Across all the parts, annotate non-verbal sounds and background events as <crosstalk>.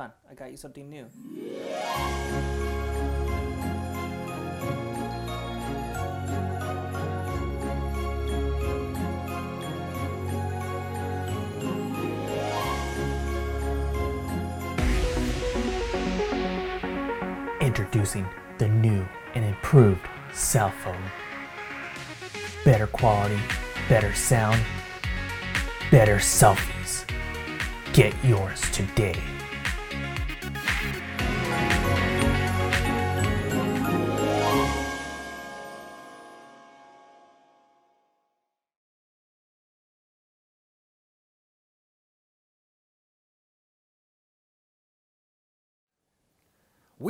on, I got you something new. Introducing the new and improved cell phone. Better quality, better sound, better selfies. Get yours today.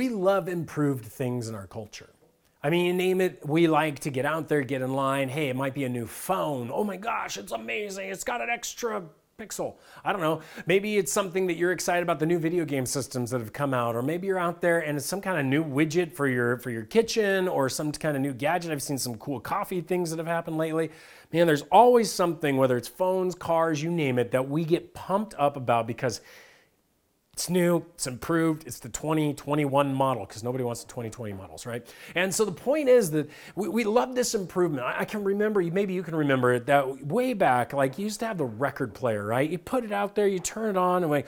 We love improved things in our culture. I mean, you name it, we like to get out there, get in line. Hey, it might be a new phone. Oh my gosh, it's amazing. It's got an extra pixel. I don't know. Maybe it's something that you're excited about the new video game systems that have come out, or maybe you're out there and it's some kind of new widget for your for your kitchen or some kind of new gadget. I've seen some cool coffee things that have happened lately. Man, there's always something, whether it's phones, cars, you name it, that we get pumped up about because it's new, it's improved, it's the 2021 model because nobody wants the 2020 models, right? And so the point is that we, we love this improvement. I, I can remember, maybe you can remember it, that way back, like you used to have the record player, right? You put it out there, you turn it on, and like,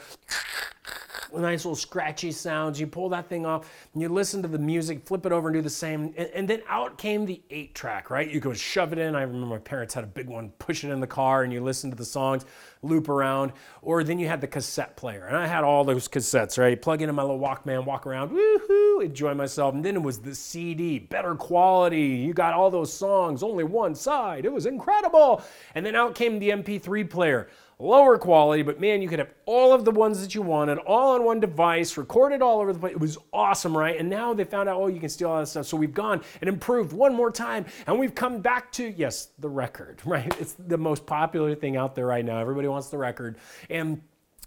nice little scratchy sounds. You pull that thing off and you listen to the music, flip it over and do the same. And, and, then out came the eight track, right? You could shove it in. I remember my parents had a big one, push it in the car and you listen to the songs, loop around. Or then you had the cassette player. And I had all those cassettes, right? Plug into my little Walkman, walk around, woohoo, enjoy myself. And then it was the CD, better quality. You got all those songs, only one side. It was incredible. And then out came the MP3 player lower quality, but man, you could have all of the ones that you wanted all on one device, recorded all over the place. It was awesome, right? And now they found out, oh, you can steal all that stuff. So we've gone and improved one more time, and we've come back to, yes, the record, <laughs> right? It's the most popular thing out there right now. Everybody wants the record. And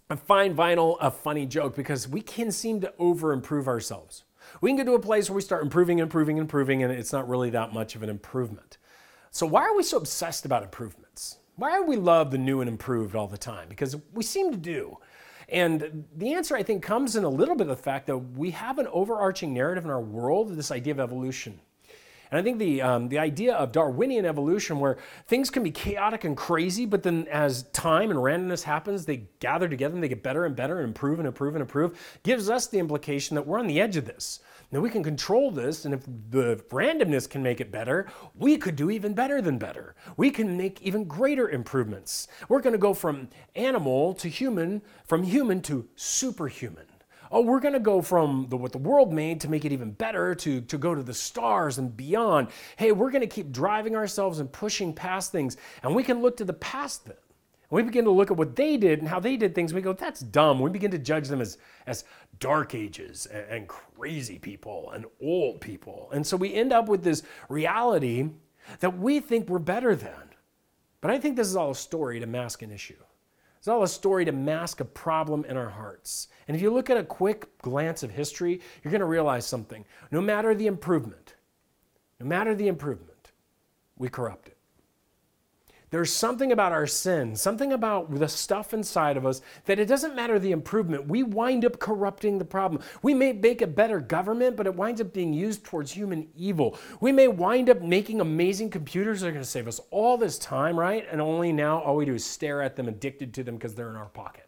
I find vinyl a funny joke because we can seem to over improve ourselves. We can get to a place where we start improving, improving, improving, and it's not really that much of an improvement. So, why are we so obsessed about improvements? Why do we love the new and improved all the time? Because we seem to do. And the answer, I think, comes in a little bit of the fact that we have an overarching narrative in our world, this idea of evolution. And I think the, um, the idea of Darwinian evolution, where things can be chaotic and crazy, but then as time and randomness happens, they gather together and they get better and better and improve and improve and improve, gives us the implication that we're on the edge of this. Now we can control this, and if the randomness can make it better, we could do even better than better. We can make even greater improvements. We're going to go from animal to human, from human to superhuman. Oh, we're going to go from the, what the world made to make it even better, to, to go to the stars and beyond. Hey, we're going to keep driving ourselves and pushing past things, and we can look to the past then and we begin to look at what they did and how they did things. We go, that's dumb. We begin to judge them as, as dark ages and, and crazy people and old people. And so we end up with this reality that we think we're better than. But I think this is all a story to mask an issue. It's all a story to mask a problem in our hearts. And if you look at a quick glance of history, you're going to realize something. No matter the improvement, no matter the improvement, we corrupt it. There's something about our sin, something about the stuff inside of us that it doesn't matter the improvement. We wind up corrupting the problem. We may make a better government, but it winds up being used towards human evil. We may wind up making amazing computers that are going to save us all this time, right? And only now all we do is stare at them, addicted to them because they're in our pocket.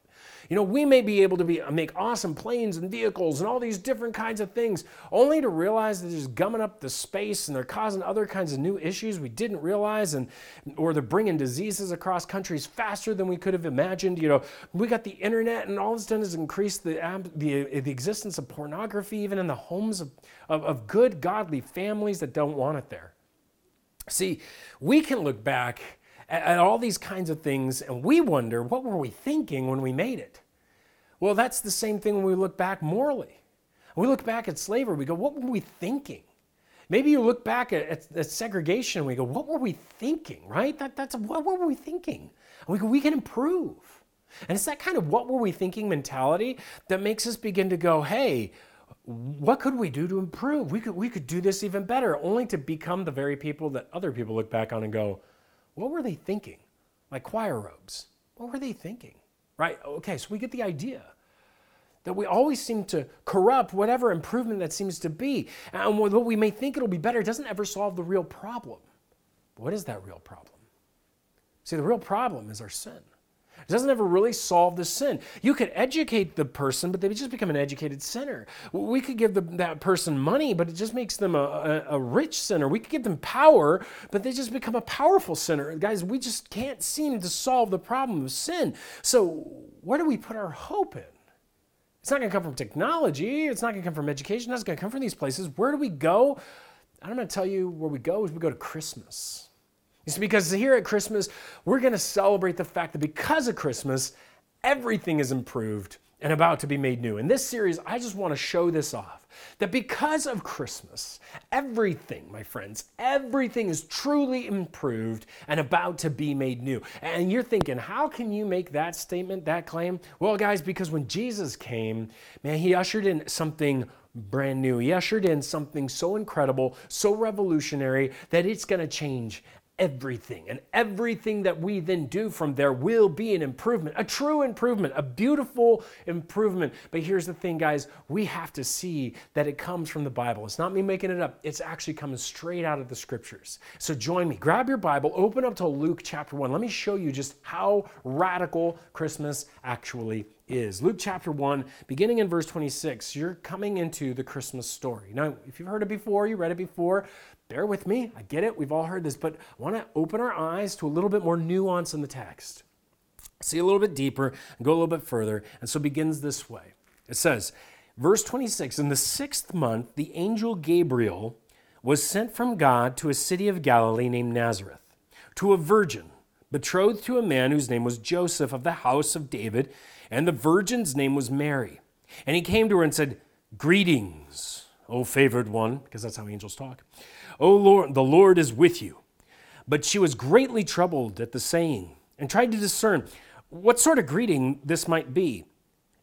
You know, we may be able to be, uh, make awesome planes and vehicles and all these different kinds of things, only to realize that they're just gumming up the space and they're causing other kinds of new issues we didn't realize, and or they're bringing diseases across countries faster than we could have imagined. You know, we got the internet, and all it's done is increase the the, the existence of pornography even in the homes of, of, of good, godly families that don't want it there. See, we can look back at, all these kinds of things, and we wonder, what were we thinking when we made it? Well, that's the same thing when we look back morally. we look back at slavery, we go, what were we thinking? Maybe you look back at, at, at segregation and we go, what were we thinking, right? That, that's what were we thinking? And we go, we can improve. And it's that kind of what were we thinking mentality that makes us begin to go, hey, what could we do to improve? We could, we could do this even better, only to become the very people that other people look back on and go, what were they thinking? Like choir robes. What were they thinking? Right? Okay, so we get the idea that we always seem to corrupt whatever improvement that seems to be. And what we may think it'll be better it doesn't ever solve the real problem. What is that real problem? See, the real problem is our sin. It doesn't ever really solve the sin. You could educate the person, but they just become an educated sinner. We could give the, that person money, but it just makes them a, a, a, rich sinner. We could give them power, but they just become a powerful sinner. Guys, we just can't seem to solve the problem of sin. So, where do we put our hope in? It's not going to come from technology. It's not going to come from education. It's going to come from these places. Where do we go? I'm going to tell you where we go is we go to Christmas. It's because here at Christmas, we're going to celebrate the fact that because of Christmas, everything is improved and about to be made new. In this series, I just want to show this off that because of Christmas, everything, my friends, everything is truly improved and about to be made new. And you're thinking, how can you make that statement, that claim? Well, guys, because when Jesus came, man, he ushered in something brand new. He ushered in something so incredible, so revolutionary that it's going to change everything. And everything that we then do from there will be an improvement, a true improvement, a beautiful improvement. But here's the thing, guys we have to see that it comes from the Bible. It's not me making it up, it's actually coming straight out of the scriptures. So join me. Grab your Bible, open up to Luke chapter 1. Let me show you just how radical Christmas actually is. Luke chapter 1, beginning in verse 26, you're coming into the Christmas story. Now, if you've heard it before, you read it before, bear with me. I get it. We've all heard this, but I want to open our eyes to a little bit more nuance in the text. See a little bit deeper and go a little bit further. And so begins this way. It says, verse 26 In the sixth month, the angel Gabriel was sent from God to a city of Galilee named Nazareth, to a virgin betrothed to a man whose name was Joseph of the house of David, and the virgin's name was Mary. And he came to her and said, Greetings, O favored one, because that's how angels talk. O Lord, the Lord is with you. But she was greatly troubled at the saying and tried to discern what sort of greeting this might be.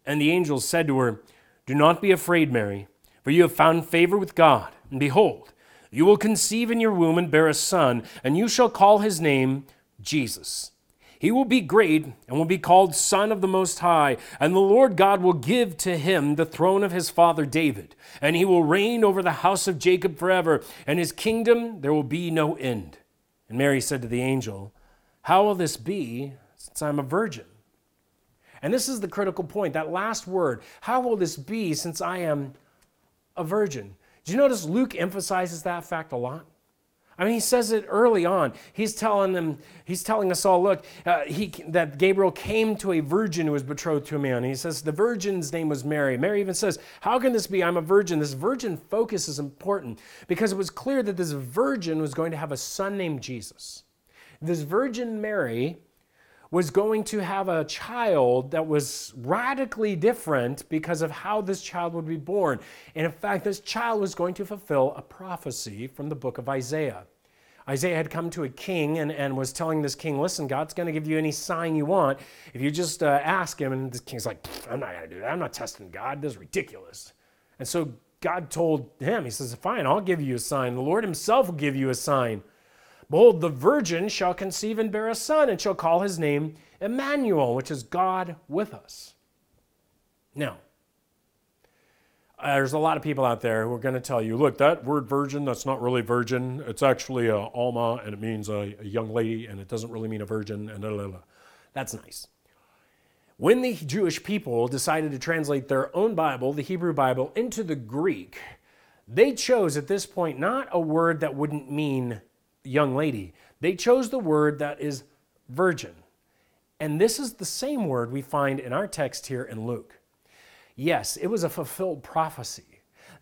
And the angel said to her, Do not be afraid, Mary, for you have found favor with God. And behold, you will conceive in your womb and bear a son, and you shall call his name Jesus. He will be great and will be called Son of the Most High, and the Lord God will give to him the throne of his father David, and he will reign over the house of Jacob forever, and his kingdom there will be no end. And Mary said to the angel, How will this be since I'm a virgin? And this is the critical point, that last word, how will this be since I am a virgin? Do you notice Luke emphasizes that fact a lot? I mean, he says it early on. He's telling them, he's telling us all, look, uh, he, that Gabriel came to a virgin who was betrothed to a man. And He says the virgin's name was Mary. Mary even says, How can this be? I'm a virgin. This virgin focus is important because it was clear that this virgin was going to have a son named Jesus. This virgin Mary was going to have a child that was radically different because of how this child would be born. And in fact, this child was going to fulfill a prophecy from the book of Isaiah. Isaiah had come to a king and, and was telling this king, Listen, God's going to give you any sign you want if you just uh, ask him. And the king's like, I'm not going to do that. I'm not testing God. This is ridiculous. And so God told him, He says, Fine, I'll give you a sign. The Lord Himself will give you a sign. Behold, the virgin shall conceive and bear a son, and shall call his name Emmanuel, which is God with us. Now, there's a lot of people out there who are going to tell you, look, that word virgin, that's not really virgin. It's actually a alma, and it means a, a young lady, and it doesn't really mean a virgin, and blah, blah, blah. That's nice. When the Jewish people decided to translate their own Bible, the Hebrew Bible, into the Greek, they chose at this point not a word that wouldn't mean young lady. They chose the word that is virgin. And this is the same word we find in our text here in Luke. Yes, it was a fulfilled prophecy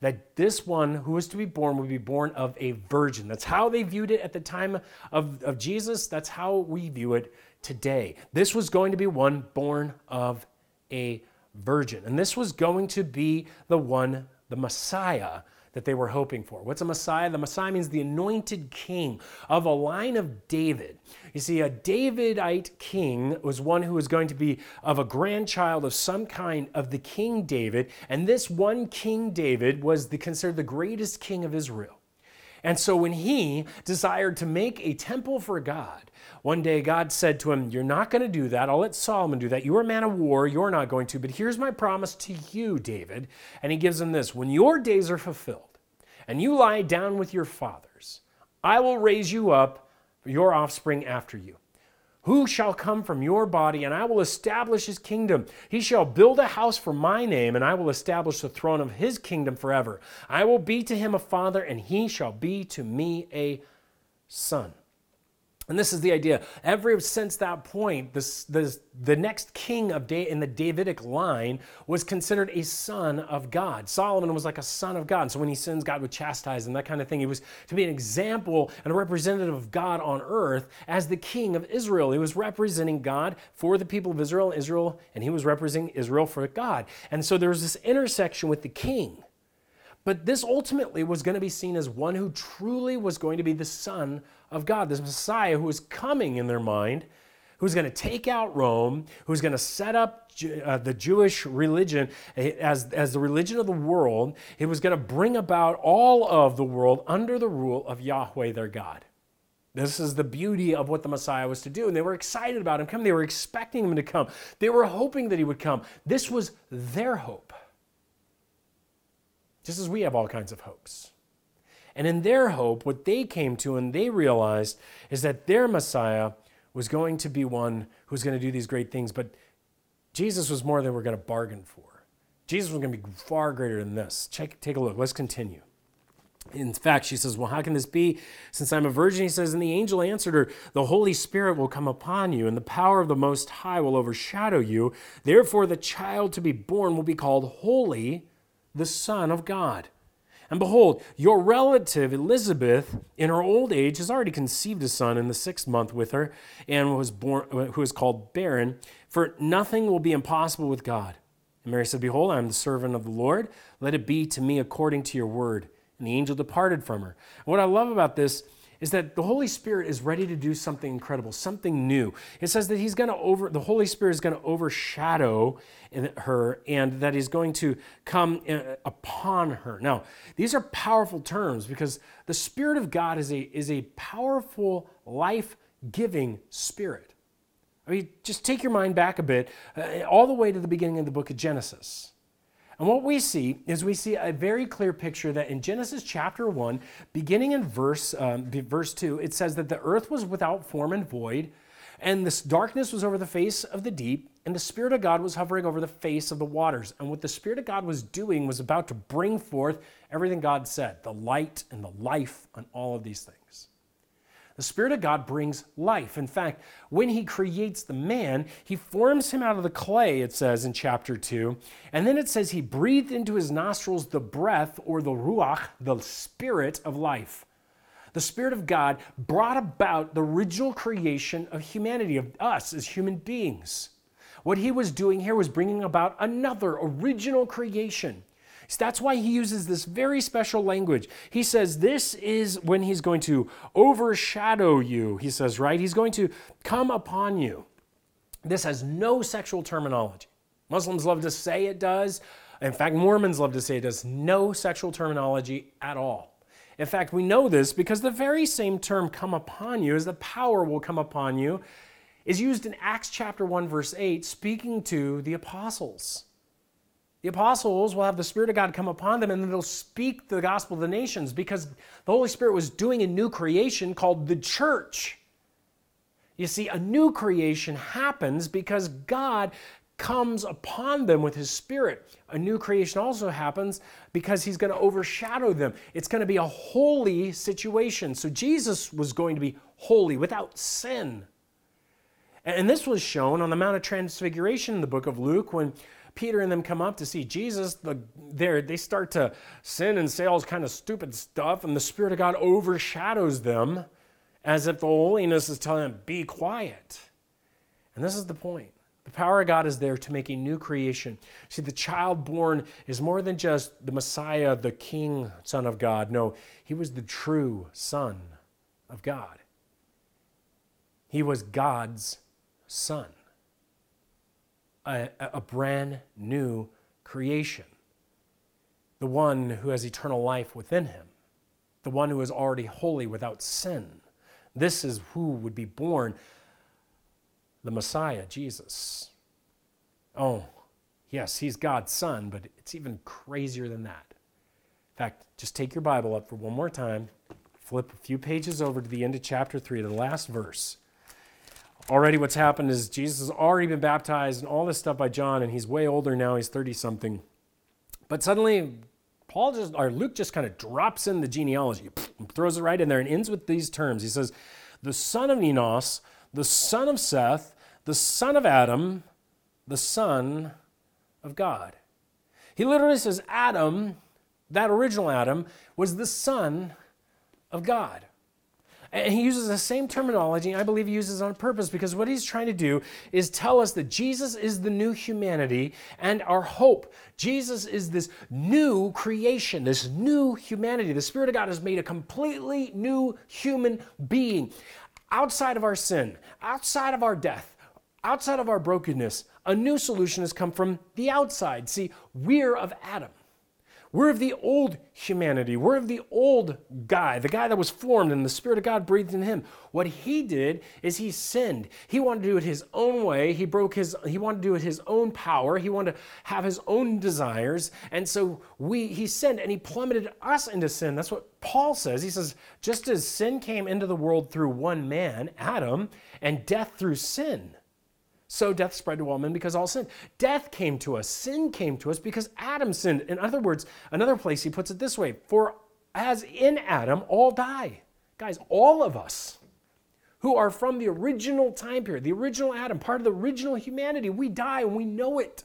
that this one who was to be born would be born of a virgin. That's how they viewed it at the time of, of Jesus. That's how we view it today. This was going to be one born of a virgin. And this was going to be the one, the Messiah, that they were hoping for. What's a Messiah? The Messiah means the anointed king of a line of David. You see, a Davidite king was one who was going to be of a grandchild of some kind of the King David, and this one King David was the, considered the greatest king of Israel. And so when he desired to make a temple for God, one day God said to him, You're not going to do that. I'll let Solomon do that. You're a man of war. You're not going to. But here's my promise to you, David. And he gives him this When your days are fulfilled and you lie down with your fathers, I will raise you up, your offspring after you who shall come from your body, and I will establish his kingdom. He shall build a house for my name, and I will establish the throne of his kingdom forever. I will be to him a father, and he shall be to me a son. And this is the idea. Ever since that point, this, this, the next king of da- in the Davidic line was considered a son of God. Solomon was like a son of God. So when he sins, God would chastise him, that kind of thing. He was to be an example and a representative of God on earth as the king of Israel. He was representing God for the people of Israel, Israel, and he was representing Israel for God. And so there was this intersection with the king. But this ultimately was going to be seen as one who truly was going to be the son of God, this Messiah who was coming in their mind, who's going to take out Rome, who's going to set up uh, the Jewish religion eh, as, as the religion of the world. It was going to bring about all of the world under the rule of Yahweh their God. This is the beauty of what the Messiah was to do. And they were excited about him coming. They were expecting him to come. They were hoping that he would come. This was their hope. Just as we have all kinds of hopes. And in their hope, what they came to and they realized is that their Messiah was going to be one who's going to do these great things, but Jesus was more than we're going to bargain for. Jesus was going to be far greater than this. Check, take a look. Let's continue. In fact, she says, Well, how can this be? Since I'm a virgin, he says, and the angel answered her, The Holy Spirit will come upon you, and the power of the Most High will overshadow you. Therefore, the child to be born will be called Holy, the Son of God. And behold, your relative Elizabeth, in her old age, has already conceived a son in the sixth month with her, and was born, uh, who is called barren. For nothing will be impossible with God. And Mary said, Behold, I am the servant of the Lord. Let it be to me according to your word. And the angel departed from her. And what I love about this is that the Holy Spirit is ready to do something incredible, something new. It says that he's going to over the Holy Spirit is going to overshadow her and that he's going to come uh, upon her. Now, these are powerful terms because the Spirit of God is a is a powerful life-giving spirit. I mean, just take your mind back a bit, uh, all the way to the beginning of the book of Genesis. And what we see is we see a very clear picture that in Genesis chapter 1, beginning in verse, um, verse 2, it says that the earth was without form and void, and this darkness was over the face of the deep, and the Spirit of God was hovering over the face of the waters. And what the Spirit of God was doing was about to bring forth everything God said the light and the life and all of these things. The Spirit of God brings life. In fact, when He creates the man, He forms him out of the clay, it says in chapter 2. And then it says He breathed into his nostrils the breath or the ruach, the spirit of life. The Spirit of God brought about the original creation of humanity, of us as human beings. What He was doing here was bringing about another original creation. So that's why he uses this very special language. He says, This is when he's going to overshadow you, he says, right? He's going to come upon you. This has no sexual terminology. Muslims love to say it does. In fact, Mormons love to say it does. No sexual terminology at all. In fact, we know this because the very same term come upon you as the power will come upon you is used in Acts chapter 1 verse 8 speaking to the apostles. The apostles will have the Spirit of God come upon them and then they'll speak the gospel to the nations because the Holy Spirit was doing a new creation called the church. You see, a new creation happens because God comes upon them with his spirit. A new creation also happens because he's going to overshadow them. It's going to be a holy situation. So Jesus was going to be holy without sin. And this was shown on the Mount of Transfiguration in the book of Luke when Peter and them come up to see Jesus, the, they start to sin and say all this kind of stupid stuff, and the Spirit of God overshadows them as if the holiness is telling them, be quiet. And this is the point. The power of God is there to make a new creation. See, the child born is more than just the Messiah, the King, Son of God. No, he was the true Son of God. He was God's Son a, a brand new creation, the one who has eternal life within him. the one who is already holy without sin. This is who would be born the Messiah, Jesus. Oh, yes, he's God's son, but it's even crazier than that. In fact, just take your Bible up for one more time, flip a few pages over to the end of chapter 3, to the last verse. Already, what's happened is Jesus has already been baptized and all this stuff by John, and he's way older now, he's 30 something. But suddenly, Paul just, or Luke just kind of drops in the genealogy, <sniffs> throws it right in there, and ends with these terms. He says, The son of Enos, the son of Seth, the son of Adam, the son of God. He literally says, Adam that original Adam was the Son of God. And he uses the same terminology, I believe he uses on purpose, because what he's trying to do is tell us that Jesus is the new humanity and our hope. Jesus is this new creation, this new humanity. The Spirit of God has made a completely new human being outside of our sin, outside of our death, outside of our brokenness. A new solution has come from the outside. See, we're of Adam. We're of the old humanity. We're of the old guy, the guy that was formed and the Spirit of God breathed in him. What he did is he sinned. He wanted to do it his own way. He broke his, he wanted to do it his own power. He wanted to have his own desires. And so we, he sinned and he plummeted us into sin. That's what Paul says. He says, just as sin came into the world through one man, Adam, and death through sin so death spread to all men because all sinned. Death came to us, sin came to us because Adam sinned. In other words, another place he puts it this way For as in Adam all die. Guys, all of us who are from the original time period, the original Adam, part of the original humanity, we die and we know it.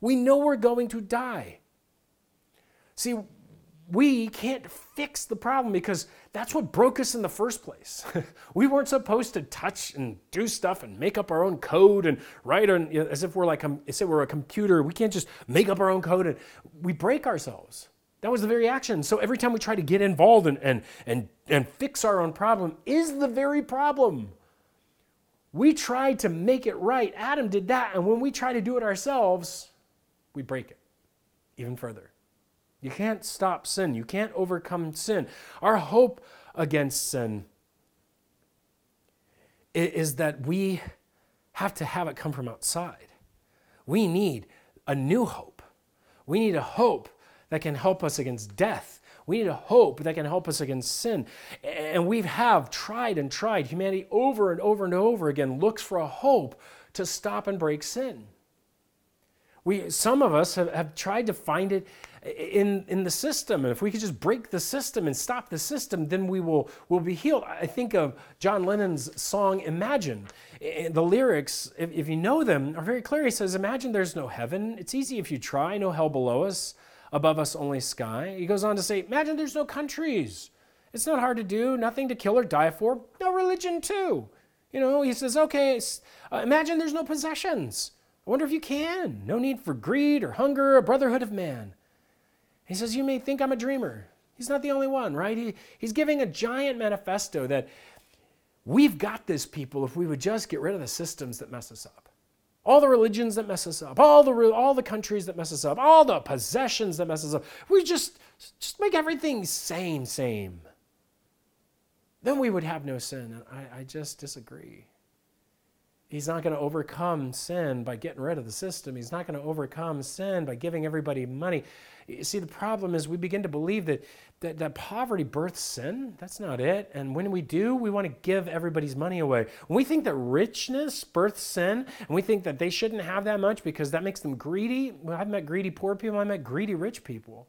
We know we're going to die. See, we can't fix the problem because that's what broke us in the first place. <laughs> we weren't supposed to touch and do stuff and make up our own code and write on, you know, as if we're like um, as if we're a computer. We can't just make up our own code and we break ourselves. That was the very action. So every time we try to get involved and, and, and, and fix our own problem is the very problem. We try to make it right. Adam did that. And when we try to do it ourselves, we break it even further. You can't stop sin. You can't overcome sin. Our hope against sin is that we have to have it come from outside. We need a new hope. We need a hope that can help us against death. We need a hope that can help us against sin. And we have tried and tried. Humanity over and over and over again looks for a hope to stop and break sin. We, some of us have, have tried to find it in, in the system. And if we could just break the system and stop the system, then we will, will be healed. I think of John Lennon's song Imagine. The lyrics, if, if you know them, are very clear. He says, Imagine there's no heaven. It's easy if you try, no hell below us, above us only sky. He goes on to say, Imagine there's no countries. It's not hard to do, nothing to kill or die for, no religion too. You know, he says, okay, uh, imagine there's no possessions. I wonder if you can. No need for greed or hunger, a brotherhood of man. He says, You may think I'm a dreamer. He's not the only one, right? He, he's giving a giant manifesto that we've got this, people, if we would just get rid of the systems that mess us up. All the religions that mess us up, all the, all the countries that mess us up, all the possessions that mess us up. We just, just make everything same, same. Then we would have no sin. I, I just disagree. He's not going to overcome sin by getting rid of the system. He's not going to overcome sin by giving everybody money. You see, the problem is we begin to believe that, that, that poverty births sin. That's not it. And when we do, we want to give everybody's money away. When we think that richness births sin, and we think that they shouldn't have that much because that makes them greedy, well, I've met greedy poor people, I've met greedy rich people.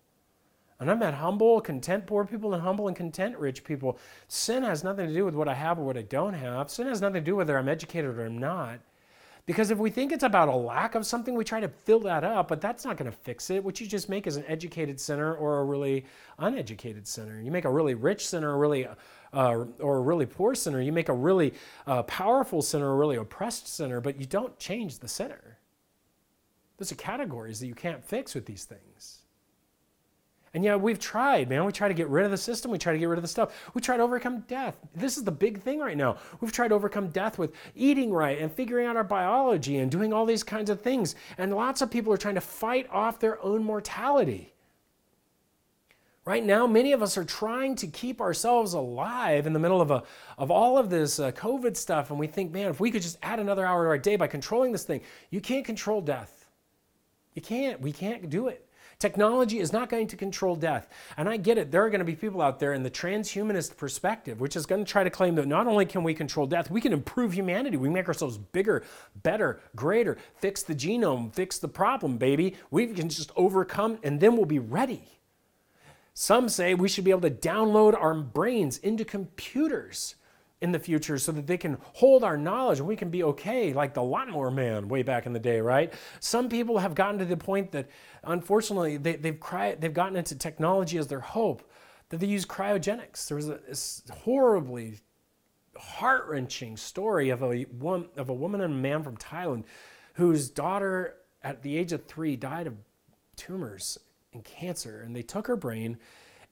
And I've met humble, content poor people and humble and content rich people. Sin has nothing to do with what I have or what I don't have. Sin has nothing to do with whether I'm educated or I'm not. Because if we think it's about a lack of something, we try to fill that up, but that's not going to fix it. What you just make is an educated sinner or a really uneducated sinner. You make a really rich sinner, a really uh, or a really poor sinner. You make a really uh, powerful sinner, or a really oppressed sinner, but you don't change the sinner. Those are categories that you can't fix with these things. And yeah, we've tried, man. We try to get rid of the system. We try to get rid of the stuff. We try to overcome death. This is the big thing right now. We've tried to overcome death with eating right and figuring out our biology and doing all these kinds of things. And lots of people are trying to fight off their own mortality. Right now, many of us are trying to keep ourselves alive in the middle of, a, of all of this uh, COVID stuff, and we think, man, if we could just add another hour to our day by controlling this thing, you can't control death. You can't. We can't do it. Technology is not going to control death. And I get it. There are going to be people out there in the transhumanist perspective, which is going to try to claim that not only can we control death, we can improve humanity. We make ourselves bigger, better, greater, fix the genome, fix the problem, baby. We can just overcome and then we'll be ready. Some say we should be able to download our brains into computers in the future so that they can hold our knowledge and we can be okay, like the lawnmower man way back in the day, right? Some people have gotten to the point that, unfortunately, they, have cry, they've gotten into technology as their hope, that they use cryogenics. There was a, this horribly heart wrenching story of a, one, of a woman and a man from Thailand whose daughter, at the age of three, died of tumors and cancer. And they took her brain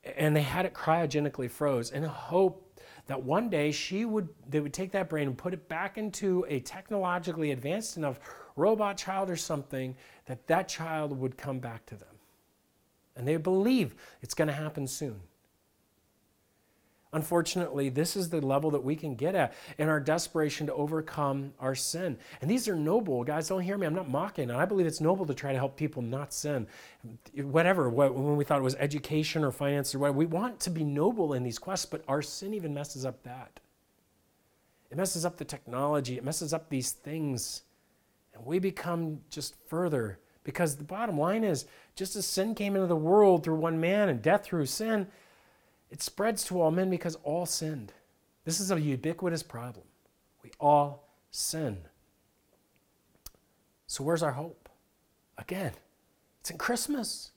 and they had it cryogenically froze in a hope that one day she would they would take that brain and put it back into a technologically advanced enough robot child or something that that child would come back to them. And they believe it's going to happen soon Unfortunately, this is the level that we can get at in our desperation to overcome our sin. And these are noble. Guys, don't hear me. I'm not mocking. And I believe it's noble to try to help people not sin. Whatever, when we thought it was education or finance or whatever, we want to be noble in these quests, but our sin even messes up that. It messes up the technology, it messes up these things. And we become just further. Because the bottom line is just as sin came into the world through one man and death through sin, it spreads to all men because all sinned. This is a ubiquitous problem. We all sin. So, where's our hope? Again, it's in Christmas.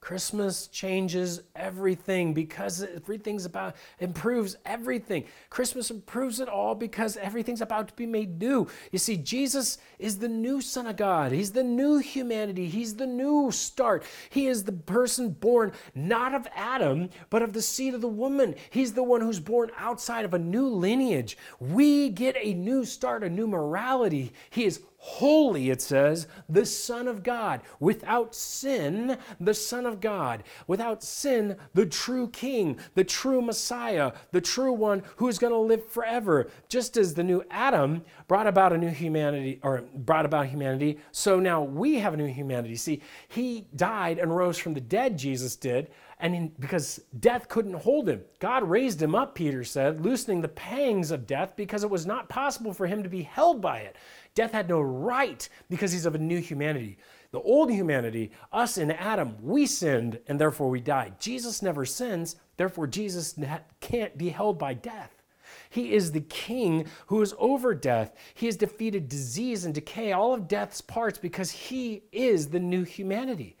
Christmas changes everything because everything's about improves everything. Christmas improves it all because everything's about to be made new. You see, Jesus is the new Son of God. He's the new humanity. He's the new start. He is the person born not of Adam, but of the seed of the woman. He's the one who's born outside of a new lineage. We get a new start, a new morality. He is holy, it says, the Son of God. Without sin, the Son of God. Without sin, the true King, the true Messiah, the true one who is going to live forever. Just as the new Adam brought about a new humanity, or brought about humanity, so now we have a new humanity. See, he died and rose from the dead, Jesus did and in, because death couldn't hold him. God raised him up, Peter said, loosening the pangs of death because it was not possible for him to be held by it. Death had no right because he's of a new humanity. The old humanity, us in Adam, we sinned and therefore we died. Jesus never sins, therefore Jesus can't be held by death. He is the king who is over death. He has defeated disease and decay, all of death's parts, because he is the new humanity.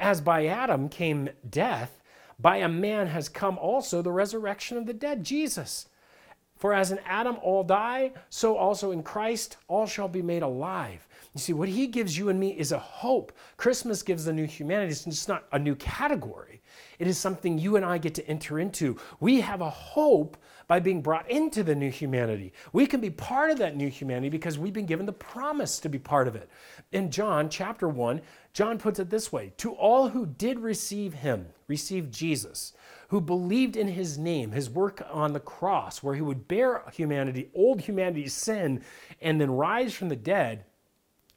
As by Adam came death, by a man has come also the resurrection of the dead, Jesus. For as in Adam all die, so also in Christ all shall be made alive. You see, what he gives you and me is a hope. Christmas gives the new humanity. It's not a new category, it is something you and I get to enter into. We have a hope by being brought into the new humanity. We can be part of that new humanity because we've been given the promise to be part of it. In John chapter 1, John puts it this way To all who did receive him, receive Jesus, who believed in his name, his work on the cross, where he would bear humanity, old humanity's sin, and then rise from the dead,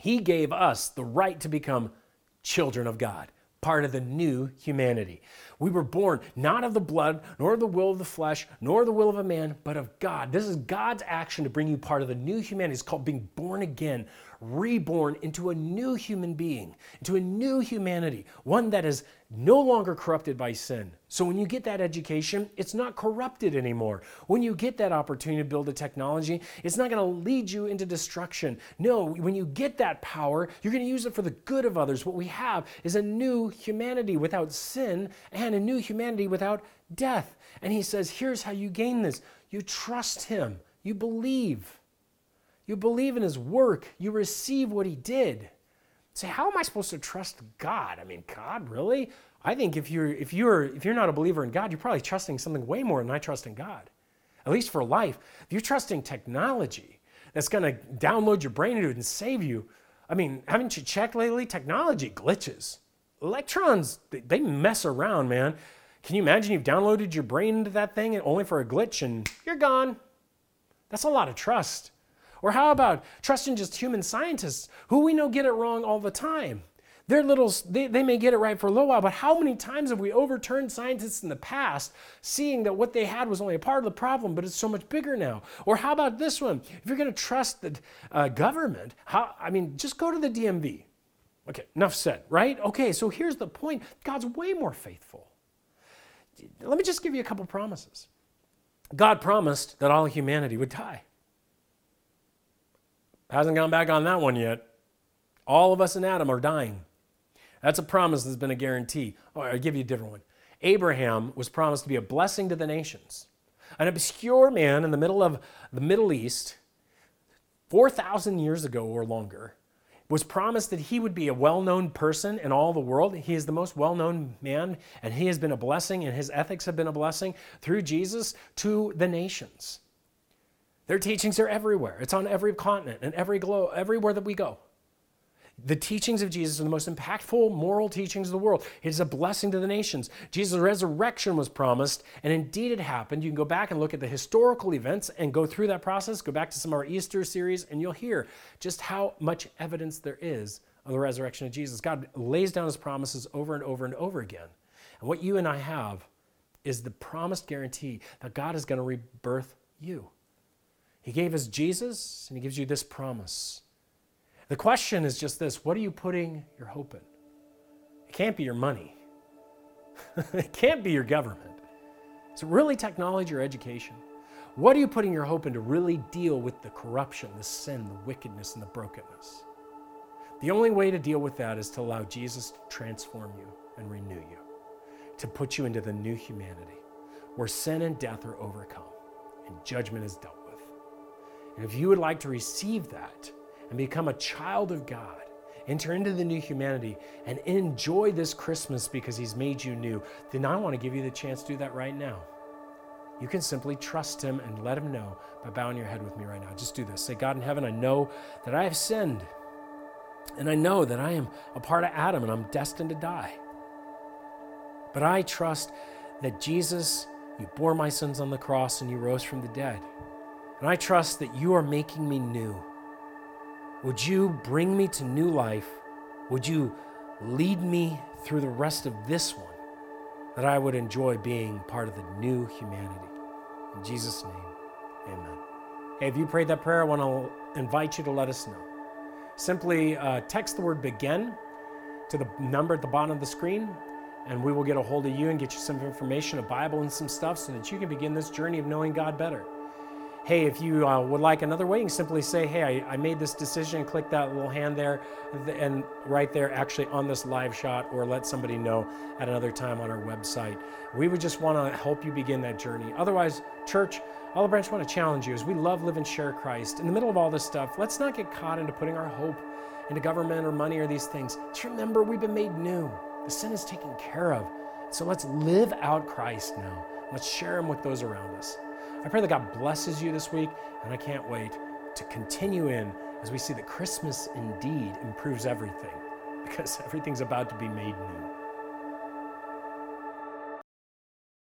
he gave us the right to become children of God part of the new humanity. We were born not of the blood, nor the will of the flesh, nor the will of a man, but of God. This is God's action to bring you part of the new humanity. It's called being born again, reborn into a new human being, into a new humanity, one that is no longer corrupted by sin. So when you get that education, it's not corrupted anymore. When you get that opportunity to build a technology, it's not going to lead you into destruction. No, when you get that power, you're going to use it for the good of others. What we have is a new humanity without sin and a new humanity without death. And he says, here's how you gain this. You trust him. You believe. You believe in his work. You receive what he did. Say, how am I supposed to trust God? I mean, God, really? I think if you're if you're if you're not a believer in God, you're probably trusting something way more than I trust in God. At least for life. If you're trusting technology that's going to download your brain into it and save you, I mean, haven't you checked lately? Technology glitches. Electrons, they mess around, man. Can you imagine you've downloaded your brain into that thing and only for a glitch and you're gone? That's a lot of trust. Or how about trusting just human scientists who we know get it wrong all the time? They're little, they, they may get it right for a little while, but how many times have we overturned scientists in the past, seeing that what they had was only a part of the problem, but it's so much bigger now? Or how about this one? If you're going to trust the uh, government, how, I mean, just go to the DMV. Okay, enough said, right? Okay, so here's the point God's way more faithful. Let me just give you a couple promises. God promised that all humanity would die. Hasn't gone back on that one yet. All of us in Adam are dying. That's a promise that's been a guarantee. Oh, I'll give you a different one. Abraham was promised to be a blessing to the nations. An obscure man in the middle of the Middle East, 4,000 years ago or longer, was promised that he would be a well known person in all the world. He is the most well known man, and he has been a blessing, and his ethics have been a blessing through Jesus to the nations. Their teachings are everywhere, it's on every continent and every globe, everywhere that we go. The teachings of Jesus are the most impactful moral teachings of the world. It is a blessing to the nations. Jesus' resurrection was promised, and indeed it happened. You can go back and look at the historical events and go through that process. Go back to some of our Easter series, and you'll hear just how much evidence there is of the resurrection of Jesus. God lays down his promises over and over and over again. And what you and I have is the promised guarantee that God is going to rebirth you. He gave us Jesus, and he gives you this promise the question is just this what are you putting your hope in? It can't be your money, <laughs> it can't be your government. Is it really technology or education? What are you putting your hope in to really deal with the corruption, the sin, the wickedness, and the brokenness? The only way to deal with that is to allow Jesus to transform you and renew you, to put you into the new humanity where sin and death are overcome and judgment is dealt with. And if you would like to receive that, and become a child of God. Enter into the new humanity and enjoy this Christmas because He's made you new. Then I want to give you the chance to do that right now. You can simply trust Him and let Him know by bowing your head with me right now. Just do this. Say, God in heaven, I know that I have sinned. And I know that I am a part of Adam and I'm destined to die. But I trust that Jesus, you bore my sins on the cross and you rose from the dead. And I trust that you are making me new. Would you bring me to new life? Would you lead me through the rest of this one that I would enjoy being part of the new humanity? In Jesus' name, amen. Hey, if you prayed that prayer, I want to invite you to let us know. Simply uh, text the word begin to the number at the bottom of the screen, and we will get a hold of you and get you some information, a Bible, and some stuff so that you can begin this journey of knowing God better hey, if you uh, would like another way, you can simply say, hey, I, I, made this decision, click that little hand there, and right there, actually on this live shot, or let somebody know at another time on our website. We would just want to help you begin that journey. Otherwise, church, Olive Branch want to challenge you as we love, live, and share Christ. In the middle of all this stuff, let's not get caught into putting our hope into government or money or these things. Just remember, we've been made new. The sin is taken care of. So let's live out Christ now. Let's share Him with those around us. I pray that God blesses you this week, and I can't wait to continue in as we see that Christmas indeed improves everything <laughs> because everything's about to be made new.